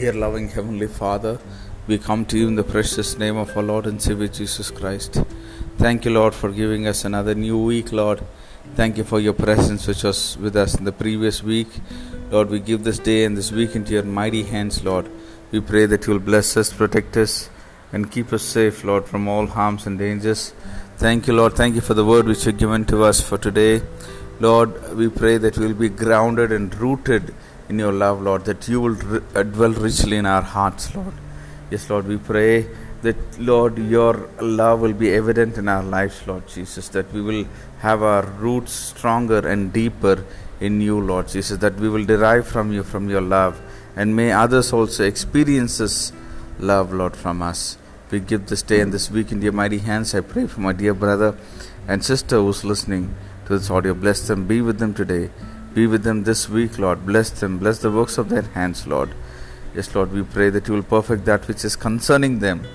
Dear loving Heavenly Father, we come to you in the precious name of our Lord and Savior Jesus Christ. Thank you, Lord, for giving us another new week, Lord. Thank you for your presence which was with us in the previous week. Lord, we give this day and this week into your mighty hands, Lord. We pray that you will bless us, protect us, and keep us safe, Lord, from all harms and dangers. Thank you, Lord. Thank you for the word which you have given to us for today. Lord, we pray that we will be grounded and rooted in your love, Lord, that you will uh, dwell richly in our hearts, Lord. Yes, Lord, we pray that, Lord, your love will be evident in our lives, Lord Jesus, that we will have our roots stronger and deeper in you, Lord Jesus, that we will derive from you, from your love, and may others also experience this love, Lord, from us. We give this day and this week in your mighty hands. I pray for my dear brother and sister who's listening to this audio. Bless them, be with them today. Be with them this week, Lord. Bless them, bless the works of their hands, Lord. Yes, Lord, we pray that you will perfect that which is concerning them.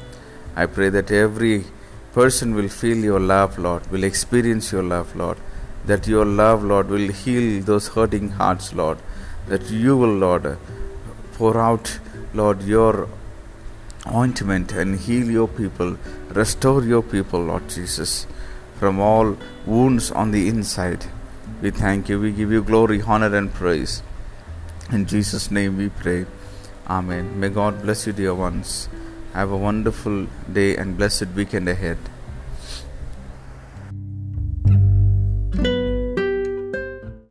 I pray that every person will feel your love, Lord, will experience your love, Lord. That your love, Lord, will heal those hurting hearts, Lord. That you will, Lord, pour out, Lord, your ointment and heal your people, restore your people, Lord Jesus, from all wounds on the inside. We thank you, we give you glory, honor, and praise. In Jesus' name we pray. Amen. May God bless you, dear ones. Have a wonderful day and blessed weekend ahead.